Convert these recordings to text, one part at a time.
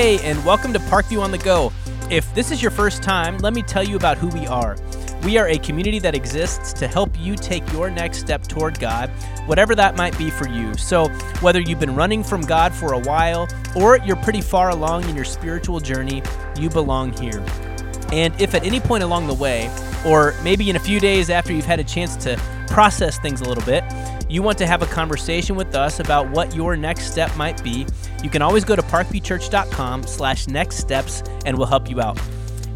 Hey, and welcome to Parkview on the Go. If this is your first time, let me tell you about who we are. We are a community that exists to help you take your next step toward God, whatever that might be for you. So, whether you've been running from God for a while or you're pretty far along in your spiritual journey, you belong here. And if at any point along the way, or maybe in a few days after you've had a chance to process things a little bit, you want to have a conversation with us about what your next step might be, you can always go to parkviewchurch.com slash next steps and we'll help you out.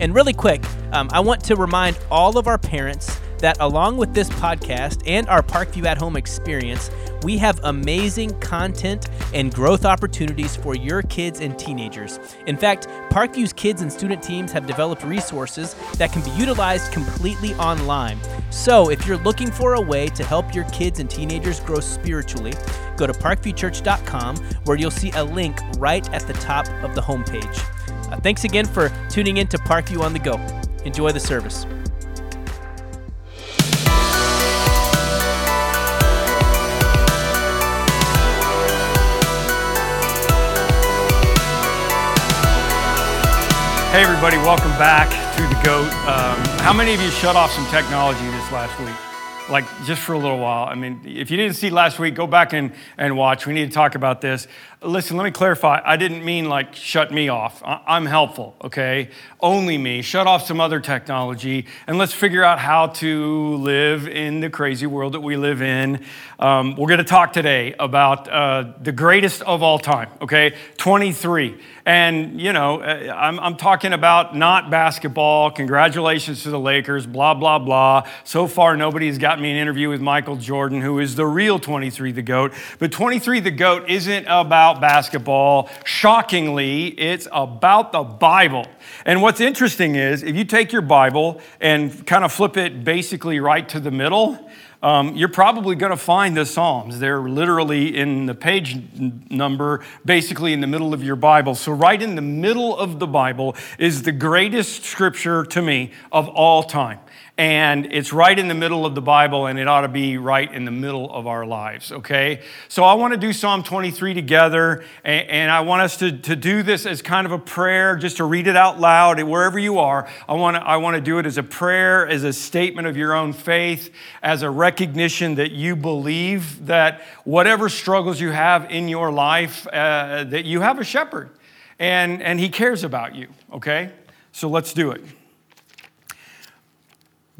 And really quick, um, I want to remind all of our parents that along with this podcast and our Parkview at Home experience, we have amazing content and growth opportunities for your kids and teenagers. In fact, Parkview's kids and student teams have developed resources that can be utilized completely online. So, if you're looking for a way to help your kids and teenagers grow spiritually, go to parkviewchurch.com where you'll see a link right at the top of the homepage. Uh, thanks again for tuning in to Parkview on the Go. Enjoy the service. Hey, everybody, welcome back to the GOAT. Um, how many of you shut off some technology this last week? Like, just for a little while. I mean, if you didn't see last week, go back and, and watch. We need to talk about this. Listen, let me clarify. I didn't mean like shut me off. I'm helpful, okay? Only me. Shut off some other technology and let's figure out how to live in the crazy world that we live in. Um, we're going to talk today about uh, the greatest of all time, okay? 23. And, you know, uh, I'm, I'm talking about not basketball. Congratulations to the Lakers, blah, blah, blah. So far, nobody has gotten me an interview with Michael Jordan, who is the real 23 the GOAT. But 23 the GOAT isn't about about basketball. Shockingly, it's about the Bible. And what's interesting is if you take your Bible and kind of flip it basically right to the middle, um, you're probably going to find the Psalms. They're literally in the page number, basically in the middle of your Bible. So, right in the middle of the Bible is the greatest scripture to me of all time and it's right in the middle of the Bible, and it ought to be right in the middle of our lives, okay? So I want to do Psalm 23 together, and, I want us to, to do this as kind of a prayer, just to read it out loud, wherever you are. I want to, I want to do it as a prayer, as a statement of your own faith, as a recognition that you believe that whatever struggles you have in your life, uh, that you have a shepherd, and, and he cares about you, okay? So let's do it.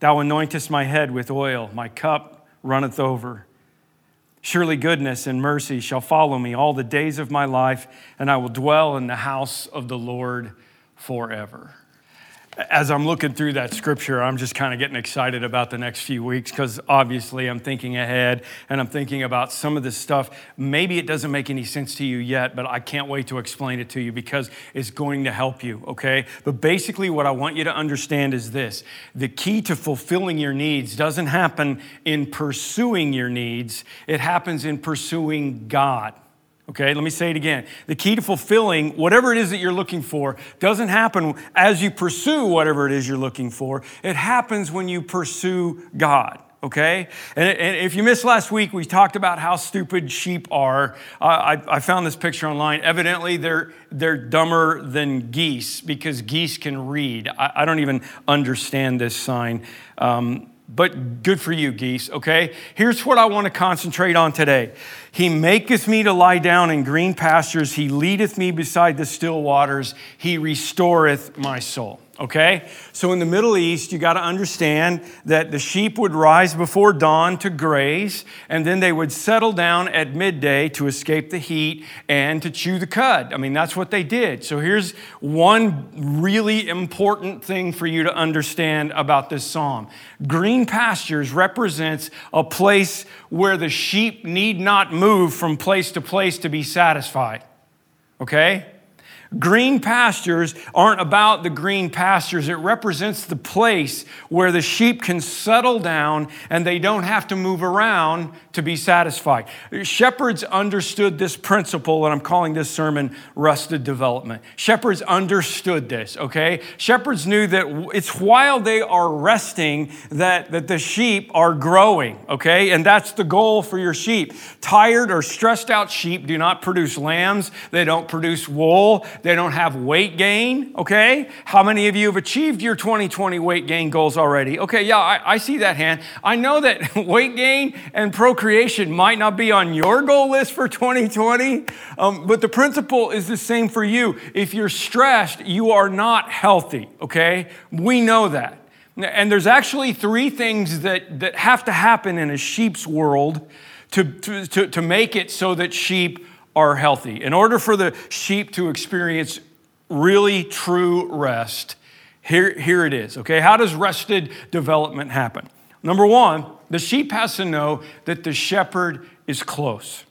Thou anointest my head with oil, my cup runneth over. Surely goodness and mercy shall follow me all the days of my life, and I will dwell in the house of the Lord forever as I'm looking through that scripture, I'm just kind of getting excited about the next few weeks because obviously I'm thinking ahead and I'm thinking about some of this stuff. Maybe it doesn't make any sense to you yet, but I can't wait to explain it to you because it's going to help you, okay? But basically, what I want you to understand is this the key to fulfilling your needs doesn't happen in pursuing your needs, it happens in pursuing God. Okay, let me say it again. The key to fulfilling whatever it is that you're looking for doesn't happen as you pursue whatever it is you're looking for. It happens when you pursue God. Okay? And, and if you missed last week, we talked about how stupid sheep are. I, I, found this picture online. Evidently, they're, they're dumber than geese because geese can read. I, I don't even understand this sign. Um, but good for you, geese, okay? Here's what I want to concentrate on today. He maketh me to lie down in green pastures, He leadeth me beside the still waters, He restoreth my soul okay? So in the Middle East, you got to understand that the sheep would rise before dawn to graze, and then they would settle down at midday to escape the heat and to chew the cud. I mean, that's what they did. So here's one really important thing for you to understand about this psalm green pastures represents a place where the sheep need not move from place to place to be satisfied, okay? Green pastures aren't about the green pastures. It represents the place where the sheep can settle down and they don't have to move around to be satisfied. Shepherds understood this principle, and I'm calling this sermon Rested Development. Shepherds understood this, okay? Shepherds knew that it's while they are resting that, that the sheep are growing, okay? And that's the goal for your sheep. Tired or stressed out sheep do not produce lambs, they don't produce wool, they don't have weight gain, okay? How many of you have achieved your 2020 weight gain goals already? Okay, yeah, I, I see that hand. I know that weight gain and procreation might not be on your goal list for 2020, um, but the principle is the same for you. If you're stressed, you are not healthy, okay? We know that. And there's actually three things that, that have to happen in a sheep's world to, to, to, to make it so that sheep are healthy. In order for the sheep to experience really true rest, here, here it is, okay? How does rested development happen? Number one, the sheep has to know that the shepherd is close.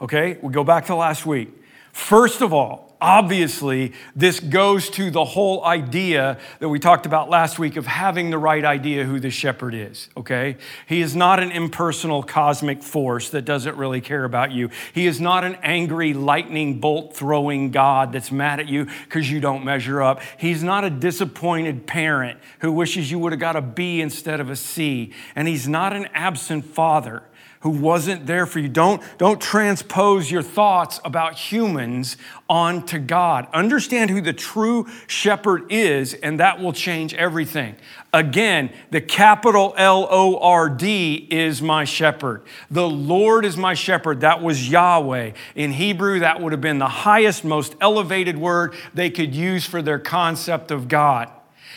Okay, we go back to last week. First of all, obviously, this goes to the whole idea that we talked about last week of having the right idea who the shepherd is, okay? He is not an impersonal cosmic force that doesn't really care about you. He is not an angry lightning bolt throwing God that's mad at you because you don't measure up. He's not a disappointed parent who wishes you would have got a B instead of a C. And he's not an absent father who wasn't there for you. Don't, don't transpose your thoughts about humans onto God. Understand who the true shepherd is, and that will change everything. Again, the capital L O R D is my shepherd. The Lord is my shepherd. That was Yahweh. In Hebrew, that would have been the highest, most elevated word they could use for their concept of God.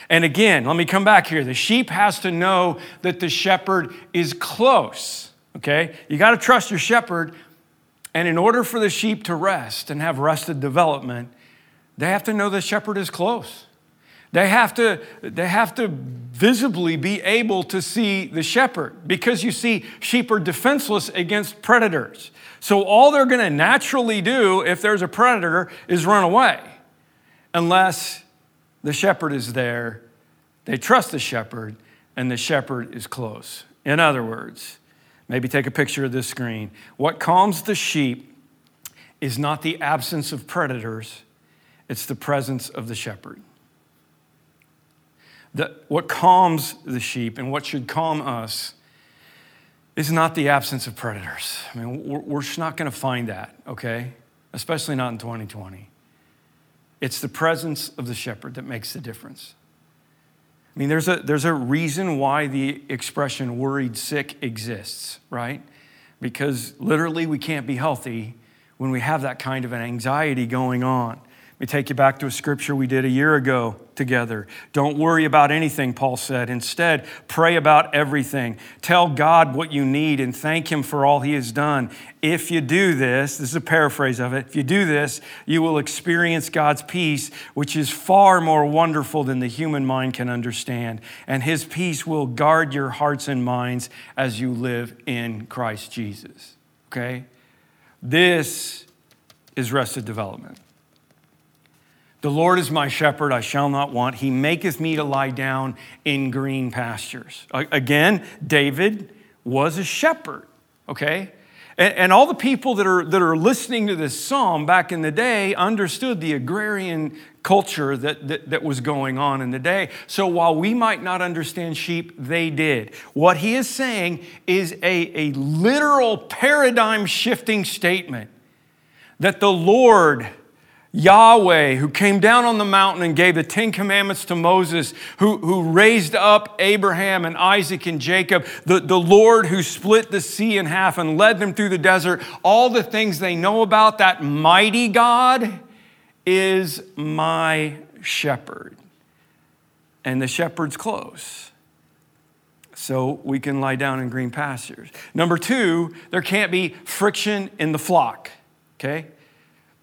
And again, let me come back here. The sheep has to know that the shepherd is close okay? You got to trust your shepherd. And in order for the sheep to rest and have rested development, they have to know the shepherd is close. They have to, they have to visibly be able to see the shepherd because you see, sheep are defenseless against predators. So all they're going to naturally do if there's a predator is run away unless the shepherd is there. They trust the shepherd and the shepherd is close. In other words, Maybe take a picture of this screen. What calms the sheep is not the absence of predators, it's the presence of the shepherd. The, what calms the sheep and what should calm us is not the absence of predators. I mean, we're, we're just not going to find that, okay? Especially not in 2020. It's the presence of the shepherd that makes the difference. I mean, there's a, there's a reason why the expression worried sick exists, right? Because literally we can't be healthy when we have that kind of an anxiety going on. Let me take you back to a scripture we did a year ago together. Don't worry about anything, Paul said. Instead, pray about everything. Tell God what you need and thank Him for all He has done. If you do this, this is a paraphrase of it, if you do this, you will experience God's peace, which is far more wonderful than the human mind can understand. And His peace will guard your hearts and minds as you live in Christ Jesus. Okay? This is rested development. The Lord is my shepherd, I shall not want. He maketh me to lie down in green pastures. Again, David was a shepherd, okay? And, all the people that are, that are listening to this psalm back in the day understood the agrarian culture that, that, that was going on in the day. So while we might not understand sheep, they did. What he is saying is a, a literal paradigm shifting statement that the Lord Yahweh, who came down on the mountain and gave the Ten Commandments to Moses, who, who raised up Abraham and Isaac and Jacob, the, the Lord who split the sea in half and led them through the desert, all the things they know about that mighty God is my shepherd. And the shepherd's close. So we can lie down in green pastures. Number two, there can't be friction in the flock, okay?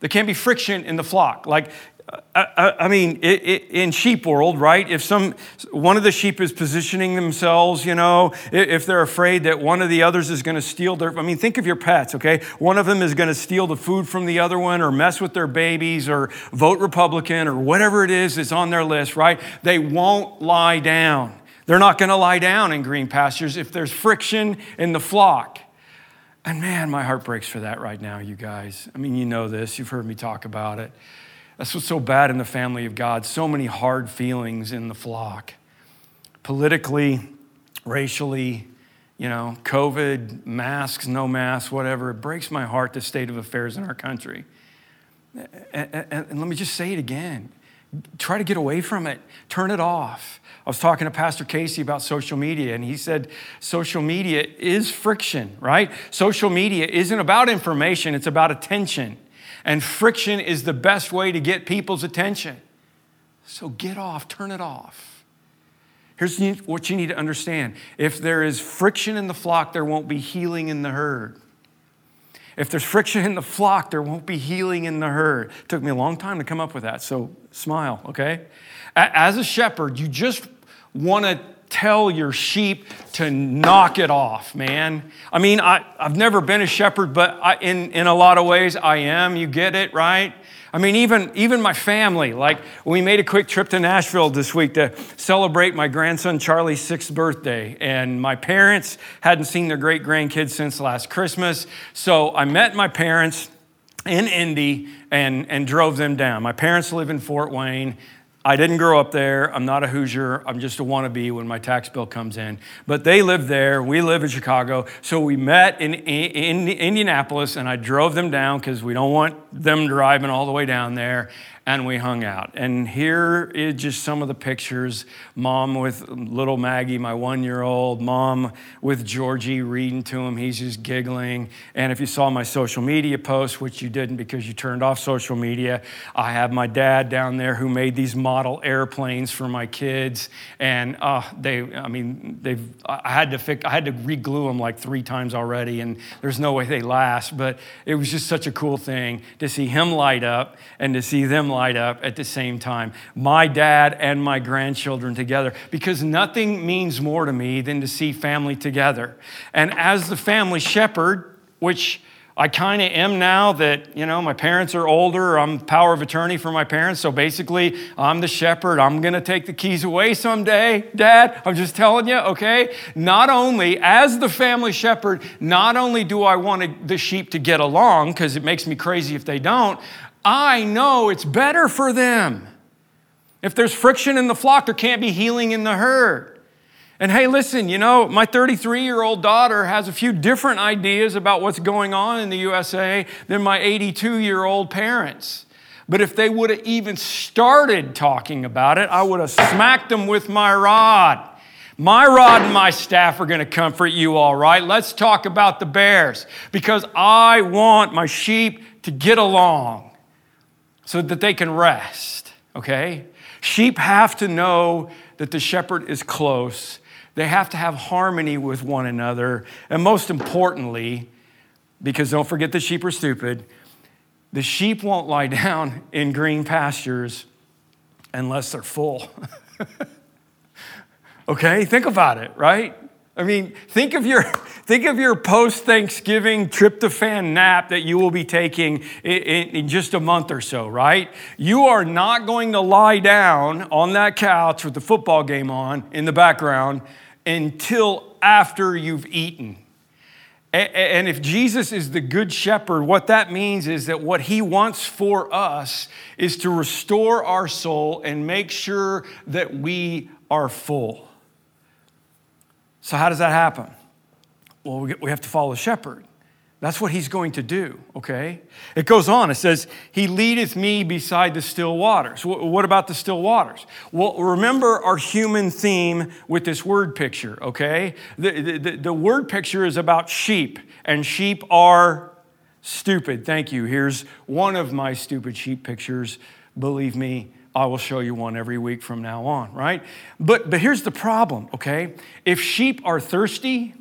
There can't be friction in the flock. Like, uh, uh, uh, I, I mean, it, it, in sheep world, right? If some one of the sheep is positioning themselves, you know, if they're afraid that one of the others is going to steal their, I mean, think of your pets, okay? One of them is going to steal the food from the other one, or mess with their babies, or vote Republican, or whatever it is that's on their list, right? They won't lie down. They're not going to lie down in green pastures if there's friction in the flock. And man, my heart breaks for that right now, you guys. I mean, you know this, you've heard me talk about it. That's what's so bad in the family of God. So many hard feelings in the flock. Politically, racially, you know, COVID, masks, no masks, whatever. It breaks my heart the state of affairs in our country. And, and, and, let me just say it again try to get away from it, turn it off. I was talking to Pastor Casey about social media, and he said social media is friction, right? Social media isn't about information, it's about attention. And friction is the best way to get people's attention. So get off, turn it off. Here's what you need to understand if there is friction in the flock, there won't be healing in the herd. If there's friction in the flock, there won't be healing in the herd. It took me a long time to come up with that, so smile, okay? As a shepherd, you just want to tell your sheep to knock it off, man. I mean, I, have never been a shepherd, but I, in, in a lot of ways I am. You get it, right? I mean, even, even my family, like we made a quick trip to Nashville this week to celebrate my grandson Charlie's sixth birthday. And my parents hadn't seen their great grandkids since last Christmas. So I met my parents in Indy and, and drove them down. My parents live in Fort Wayne. I didn't grow up there. I'm not a Hoosier. I'm just a wannabe when my tax bill comes in. But they live there. We live in Chicago. So we met in, in, in Indianapolis, and I drove them down because we don't want them driving all the way down there and we hung out. And here is just some of the pictures mom with little Maggie, my one year old, mom with Georgie reading to him. He's just giggling. And if you saw my social media post, which you didn't because you turned off social media, I have my dad down there who made these model airplanes for my kids. And uh, they, I mean, they've, I had to fix, I had to reglue them like three times already, and there's no way they last. But it was just such a cool thing to see him light up and to see them light up at the same time. My dad and my grandchildren together, because nothing means more to me than to see family together. And as the family shepherd, which I kind of am now that, you know, my parents are older. I'm power of attorney for my parents. So basically, I'm the shepherd. I'm going to take the keys away someday, Dad. I'm just telling you, okay? Not only, as the family shepherd, not only do I want the sheep to get along, because it makes me crazy if they don't, I know it's better for them. If there's friction in the flock, there can't be healing in the herd. And hey, listen, you know, my 33 year old daughter has a few different ideas about what's going on in the USA than my 82 year old parents. But if they would have even started talking about it, I would have smacked them with my rod. My rod and my staff are going to comfort you all right. Let's talk about the bears because I want my sheep to get along so that they can rest, okay? Sheep have to know that the shepherd is close. They have to have harmony with one another. And most importantly, because don't forget the sheep are stupid, the sheep won't lie down in green pastures unless they're full. okay, think about it, right? I mean, think of your think of your post Thanksgiving tryptophan nap that you will be taking in, in, in, just a month or so, right? You are not going to lie down on that couch with the football game on in the background until after you've eaten. And if Jesus is the good shepherd, what that means is that what he wants for us is to restore our soul and make sure that we are full. So, how does that happen? Well, we have to follow the shepherd. That's what he's going to do, okay? It goes on. It says, He leadeth me beside the still waters. What about the still waters? Well, remember our human theme with this word picture, okay? The, the, the word picture is about sheep, and sheep are stupid. Thank you. Here's one of my stupid sheep pictures. Believe me, I will show you one every week from now on, right? But, but here's the problem, okay? If sheep are thirsty,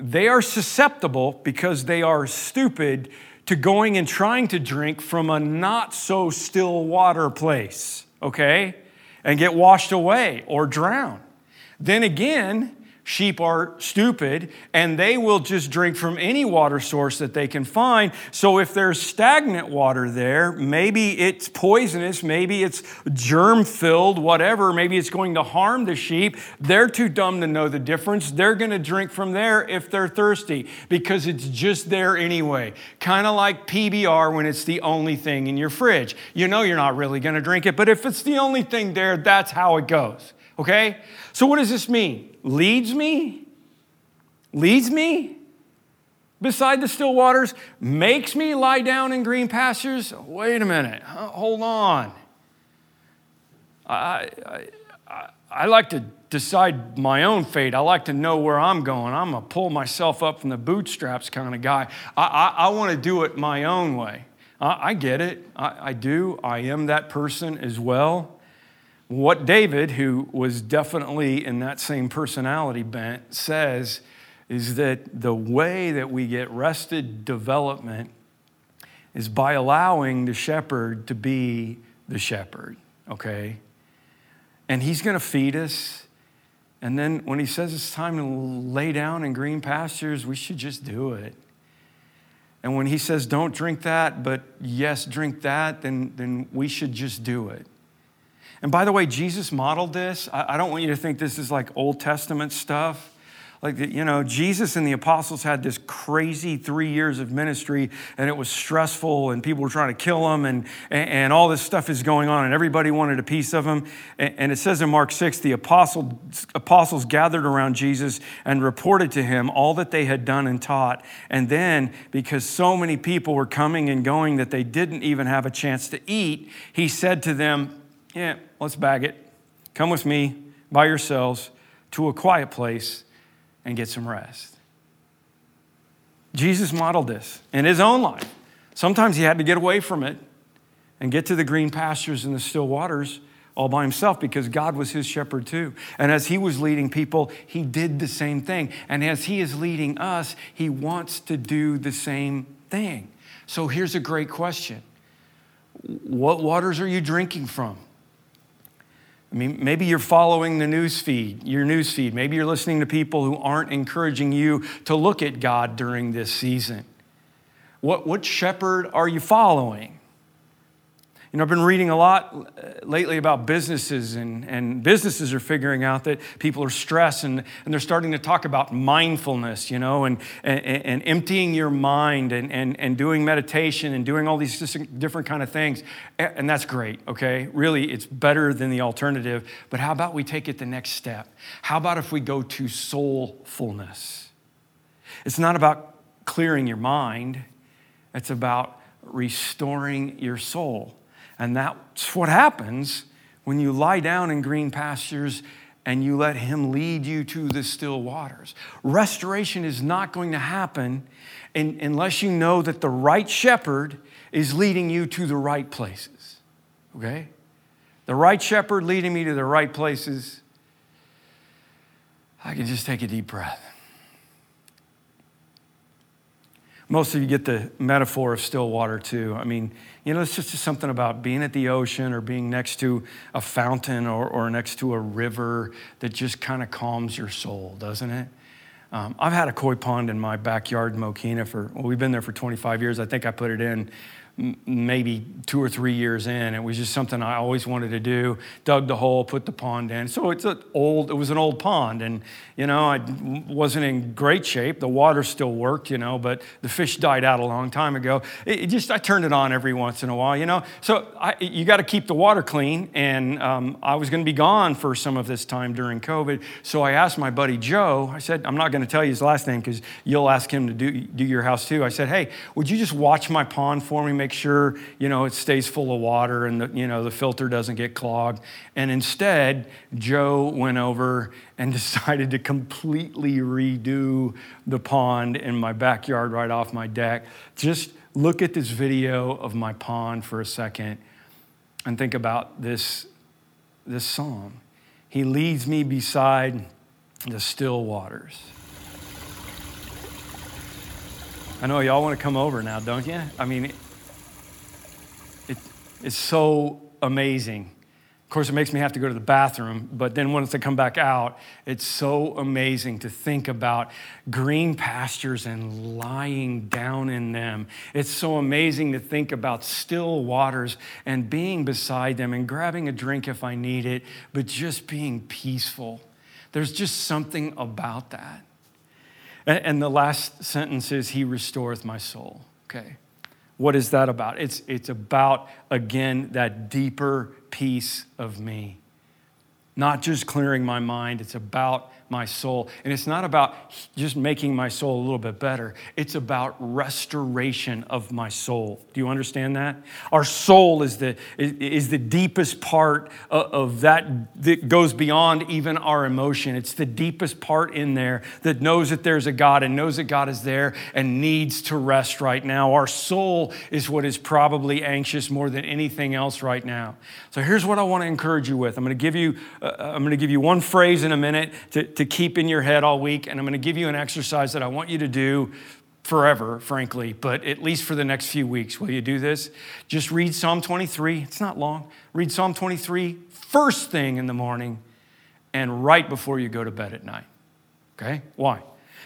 they are susceptible because they are stupid to going and trying to drink from a not so still water place, okay? And get washed away or drown. Then again, Sheep are stupid and they will just drink from any water source that they can find. So if there's stagnant water there, maybe it's poisonous, maybe it's germ filled, whatever, maybe it's going to harm the sheep. They're too dumb to know the difference. They're going to drink from there if they're thirsty because it's just there anyway. Kind of like PBR when it's the only thing in your fridge. You know you're not really going to drink it, but if it's the only thing there, that's how it goes. Okay? So, what does this mean? Leads me? Leads me beside the still waters? Makes me lie down in green pastures? Wait a minute. Hold on. I, I, I, like to decide my own fate. I like to know where I'm going. I'm a pull myself up from the bootstraps kind of guy. I, I, I want to do it my own way. I, I get it. I, I do. I am that person as well. What David, who was definitely in that same personality bent, says is that the way that we get rested development is by allowing the shepherd to be the shepherd, okay? And he's gonna feed us. And then when he says it's time to lay down in green pastures, we should just do it. And when he says don't drink that, but yes, drink that, then, then we should just do it. And by the way, Jesus modeled this. I don't want you to think this is like Old Testament stuff. Like, you know, Jesus and the apostles had this crazy three years of ministry, and it was stressful, and people were trying to kill him, and, and all this stuff is going on, and everybody wanted a piece of him. And it says in Mark 6 the apostle, apostles gathered around Jesus and reported to him all that they had done and taught. And then, because so many people were coming and going that they didn't even have a chance to eat, he said to them, Yeah, let's bag it. Come with me by yourselves to a quiet place and get some rest. Jesus modeled this in his own life. Sometimes he had to get away from it and get to the green pastures and the still waters all by himself because God was his shepherd too. And as he was leading people, he did the same thing. And as he is leading us, he wants to do the same thing. So here's a great question What waters are you drinking from? I mean, maybe you're following the news feed, your news feed. Maybe you're listening to people who aren't encouraging you to look at God during this season. What, what shepherd are you following? You know, I've been reading a lot uh, lately about businesses, and, and businesses are figuring out that people are stressed and, and they're starting to talk about mindfulness, you know, and, and, and emptying your mind and, and, and doing meditation and doing all these different kind of things. And that's great, okay? Really, it's better than the alternative. But how about we take it the next step? How about if we go to soulfulness? It's not about clearing your mind, it's about restoring your soul. And that's what happens when you lie down in green pastures and you let Him lead you to the still waters. Restoration is not going to happen unless you know that the right shepherd is leading you to the right places. Okay? The right shepherd leading me to the right places. I can just take a deep breath. Most of you get the metaphor of still water too. I mean, you know, it's just something about being at the ocean or being next to a fountain or, or next to a river that just kind of calms your soul, doesn't it? Um, I've had a koi pond in my backyard in Mokena for, well, we've been there for 25 years. I think I put it in maybe two or three years in. It was just something I always wanted to do. Dug the hole, put the pond in. So it's an old. It was an old pond, and you know I wasn't in great shape. The water still worked, you know, but the fish died out a long time ago. It, it just I turned it on every once in a while, you know. So I, you got to keep the water clean, and um, I was going to be gone for some of this time during COVID. So I asked my buddy Joe. I said I'm not going to tell you his last name because you'll ask him to do do your house too. I said, hey, would you just watch my pond for me? Make make sure, you know, it stays full of water and, the, you know, the filter doesn't get clogged. And instead, Joe went over and decided to completely redo the pond in my backyard right off my deck. Just look at this video of my pond for a second and think about this, this song. He leads me beside the still waters. I know y'all want to come over now, don't you? I mean, it's so amazing. Of course, it makes me have to go to the bathroom, but then once I come back out, it's so amazing to think about green pastures and lying down in them. It's so amazing to think about still waters and being beside them and grabbing a drink if I need it, but just being peaceful. There's just something about that. And the last sentence is, He restoreth my soul. Okay. What is that about? It's, it's about, again, that deeper piece of me. Not just clearing my mind, it's about my soul. And it's not about just making my soul a little bit better, it's about restoration of my soul. Do you understand that? Our soul is the, is the deepest part of that that goes beyond even our emotion. It's the deepest part in there that knows that there's a God and knows that God is there and needs to rest right now. Our soul is what is probably anxious more than anything else right now. So here's what I want to encourage you with. I'm going to give you, uh, I'm going to give you one phrase in a minute to, to keep in your head all week, and I'm going to give you an exercise that I want you to do forever, frankly, but at least for the next few weeks. Will you do this? Just read Psalm 23. It's not long. Read Psalm 23 first thing in the morning and right before you go to bed at night. Okay? Why?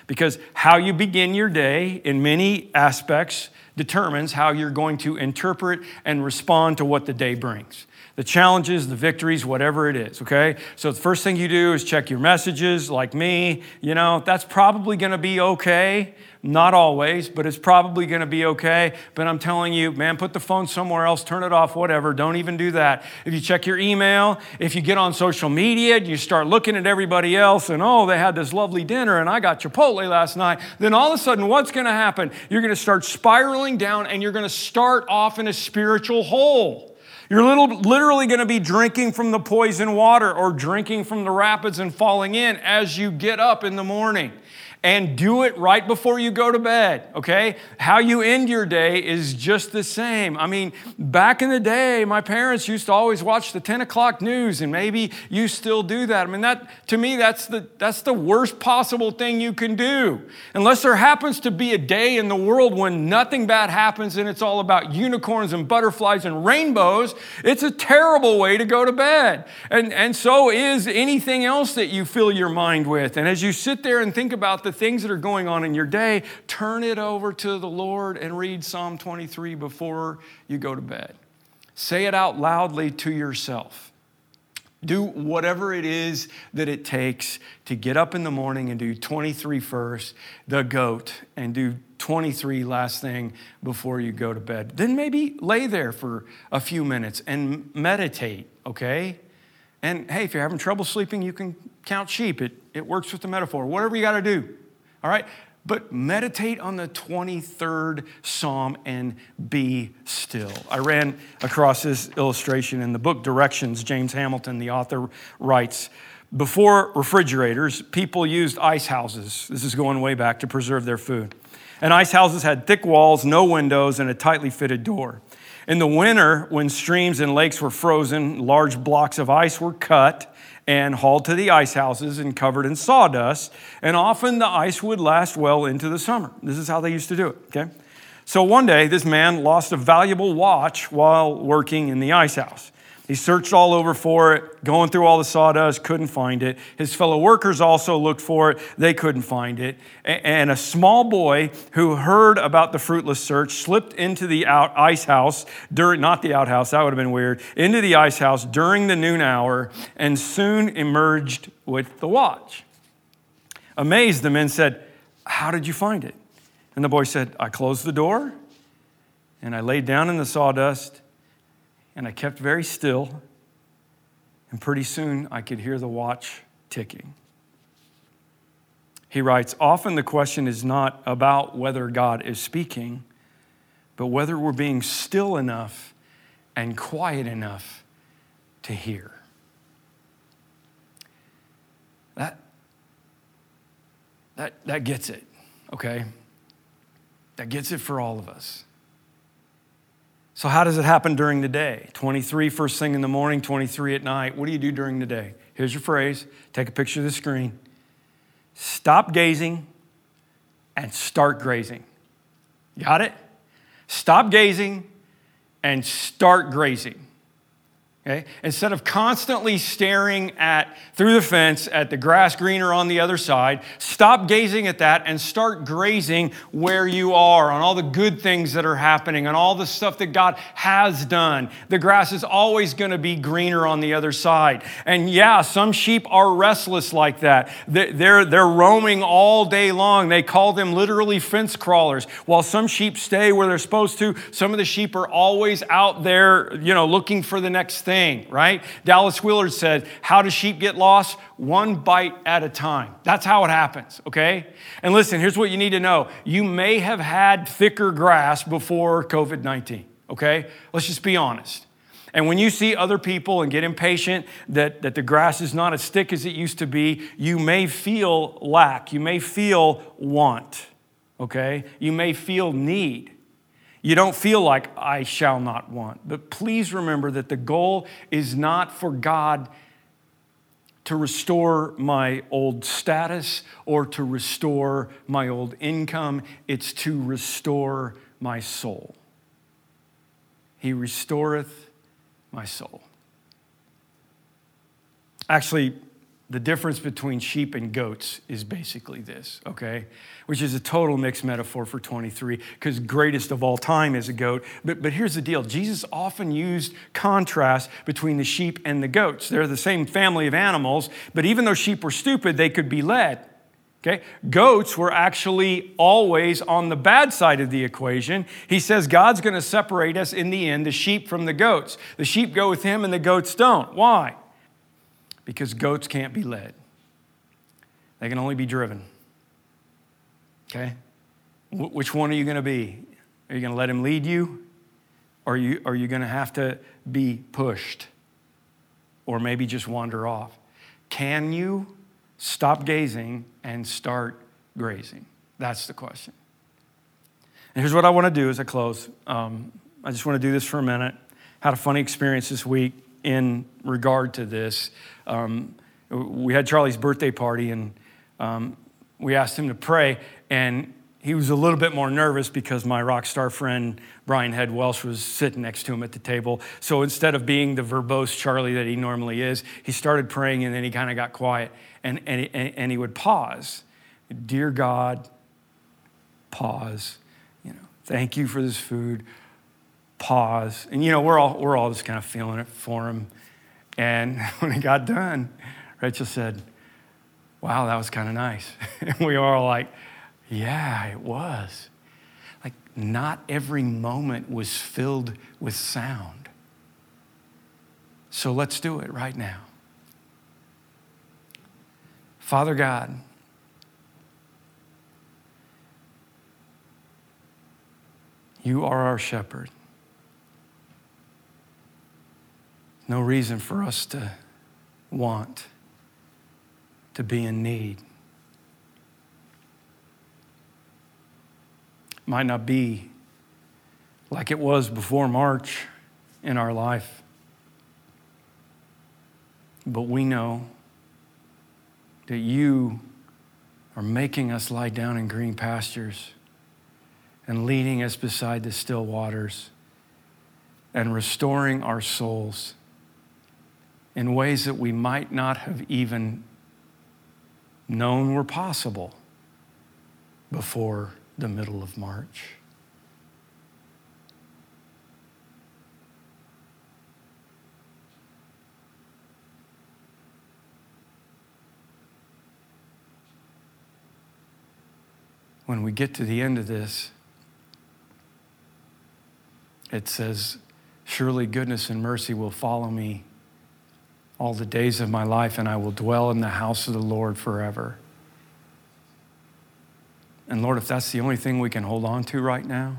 Because how you begin your day in many aspects determines how you're going to interpret and respond to what the day brings the challenges, the victories, whatever it is, okay? So the first thing you do is check your messages, like me. You know, that's probably gonna be okay. Not always, but it's probably gonna be okay. But I'm telling you, man, put the phone somewhere else, turn it off, whatever. Don't even do that. If you check your email, if you get on social media you start looking at everybody else and, oh, they had this lovely dinner and I got Chipotle last night, then all of a sudden, what's gonna happen? You're gonna start spiraling down and you're gonna start off in a spiritual hole. You're little, literally going to be drinking from the poison water or drinking from the rapids and falling in as you get up in the morning and do it right before you go to bed, okay? How you end your day is just the same. I mean, back in the day, my parents used to always watch the 10 o'clock news, and maybe you still do that. I mean, that to me, that's the that's the worst possible thing you can do. Unless there happens to be a day in the world when nothing bad happens and it's all about unicorns and butterflies and rainbows, it's a terrible way to go to bed. And, and so is anything else that you fill your mind with. And as you sit there and think about the things that are going on in your day, turn it over to the Lord and read Psalm 23 before you go to bed. Say it out loudly to yourself. Do whatever it is that it takes to get up in the morning and do 23 first, the goat, and do 23 last thing before you go to bed. Then maybe lay there for a few minutes and meditate, okay? And hey, if you're having trouble sleeping, you can count sheep. It, it works with the metaphor. Whatever you got to do. All right? But meditate on the 23rd Psalm and be still. I ran across this illustration in the book Directions. James Hamilton, the author, writes Before refrigerators, people used ice houses. This is going way back to preserve their food. And ice houses had thick walls, no windows, and a tightly fitted door. In the winter, when streams and lakes were frozen, large blocks of ice were cut and hauled to the ice houses and covered in sawdust. And often the ice would last well into the summer. This is how they used to do it, okay? So one day, this man lost a valuable watch while working in the ice house. He searched all over for it, going through all the sawdust, couldn't find it. His fellow workers also looked for it, they couldn't find it. And a small boy who heard about the fruitless search slipped into the out ice house during, not the outhouse, that would have been weird, into the ice house during the noon hour and soon emerged with the watch. Amazed, the men said, How did you find it? And the boy said, I closed the door and I laid down in the sawdust and I kept very still, and pretty soon I could hear the watch ticking. He writes Often the question is not about whether God is speaking, but whether we're being still enough and quiet enough to hear. That, that, that gets it, okay? That gets it for all of us. So, how does it happen during the day? 23 first thing in the morning, 23 at night. What do you do during the day? Here's your phrase take a picture of the screen. Stop gazing and start grazing. Got it? Stop gazing and start grazing. Okay? Instead of constantly staring at through the fence at the grass greener on the other side, stop gazing at that and start grazing where you are on all the good things that are happening and all the stuff that God has done. The grass is always going to be greener on the other side. And yeah, some sheep are restless like that. They're, they're roaming all day long. They call them literally fence crawlers. While some sheep stay where they're supposed to, some of the sheep are always out there, you know, looking for the next thing thing, right? Dallas Willard said, How do sheep get lost? One bite at a time. That's how it happens, okay? And listen, here's what you need to know you may have had thicker grass before COVID 19, okay? Let's just be honest. And when you see other people and get impatient that, that the grass is not as thick as it used to be, you may feel lack. You may feel want, okay? You may feel need. You don't feel like I shall not want. But please remember that the goal is not for God to restore my old status or to restore my old income, it's to restore my soul. He restoreth my soul. Actually, the difference between sheep and goats is basically this, okay? Which is a total mixed metaphor for 23, because greatest of all time is a goat. But, but here's the deal Jesus often used contrast between the sheep and the goats. They're the same family of animals, but even though sheep were stupid, they could be led. Okay? Goats were actually always on the bad side of the equation. He says God's going to separate us in the end, the sheep from the goats. The sheep go with him and the goats don't. Why? Because goats can't be led, they can only be driven. Okay? which one are you going to be? Are you going to let him lead you? Or are you, are you going to have to be pushed? Or maybe just wander off? Can you stop gazing and start grazing? That's the question. And here's what I want to do as I close. Um, I just want to do this for a minute. Had a funny experience this week in regard to this. Um, we had Charlie's birthday party, and um, we asked him to pray, and he was a little bit more nervous because my rock star friend Brian Head Welch was sitting next to him at the table. So instead of being the verbose Charlie that he normally is, he started praying and then he kind of got quiet and, and, and he would pause. Dear God, pause. You know, thank you for this food pause. And you know, we're all, we're all just kind of feeling it for him. And when it got done, Rachel said, Wow, that was kind of nice. and we were all like, Yeah, it was. Like, not every moment was filled with sound. So let's do it right now. Father God, you are our shepherd. No reason for us to want to be in need. Might not be like it was before March in our life, but we know that you are making us lie down in green pastures and leading us beside the still waters and restoring our souls in ways that we might not have even known were possible before the middle of March. When we get to the end of this, it says, Surely goodness and mercy will follow me all the days of my life, and I will dwell in the house of the Lord forever. And Lord, if that's the only thing we can hold on to right now,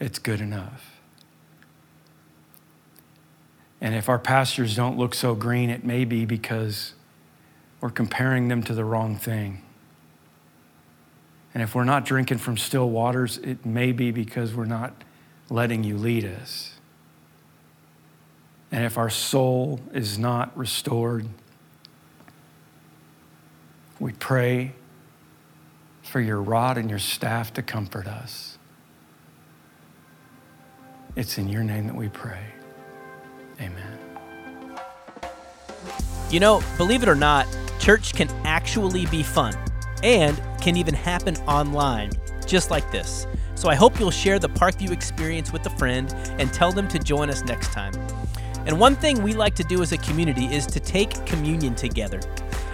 it's good enough. And if our pastures don't look so green, it may be because we're comparing them to the wrong thing. And if we're not drinking from still waters, it may be because we're not letting you lead us. And if our soul is not restored, we pray for your rod and your staff to comfort us. It's in your name that we pray. Amen. You know, believe it or not, church can actually be fun and can even happen online, just like this. So I hope you'll share the Parkview experience with a friend and tell them to join us next time. And one thing we like to do as a community is to take communion together.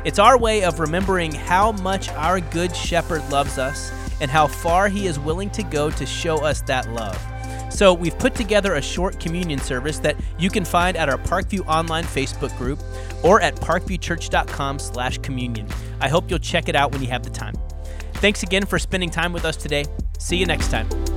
It's our way of remembering how much our Good Shepherd loves us and how far he is willing to go to show us that love. So we've put together a short communion service that you can find at our Parkview online Facebook group or at parkviewchurch.com/communion. I hope you'll check it out when you have the time. Thanks again for spending time with us today. See you next time.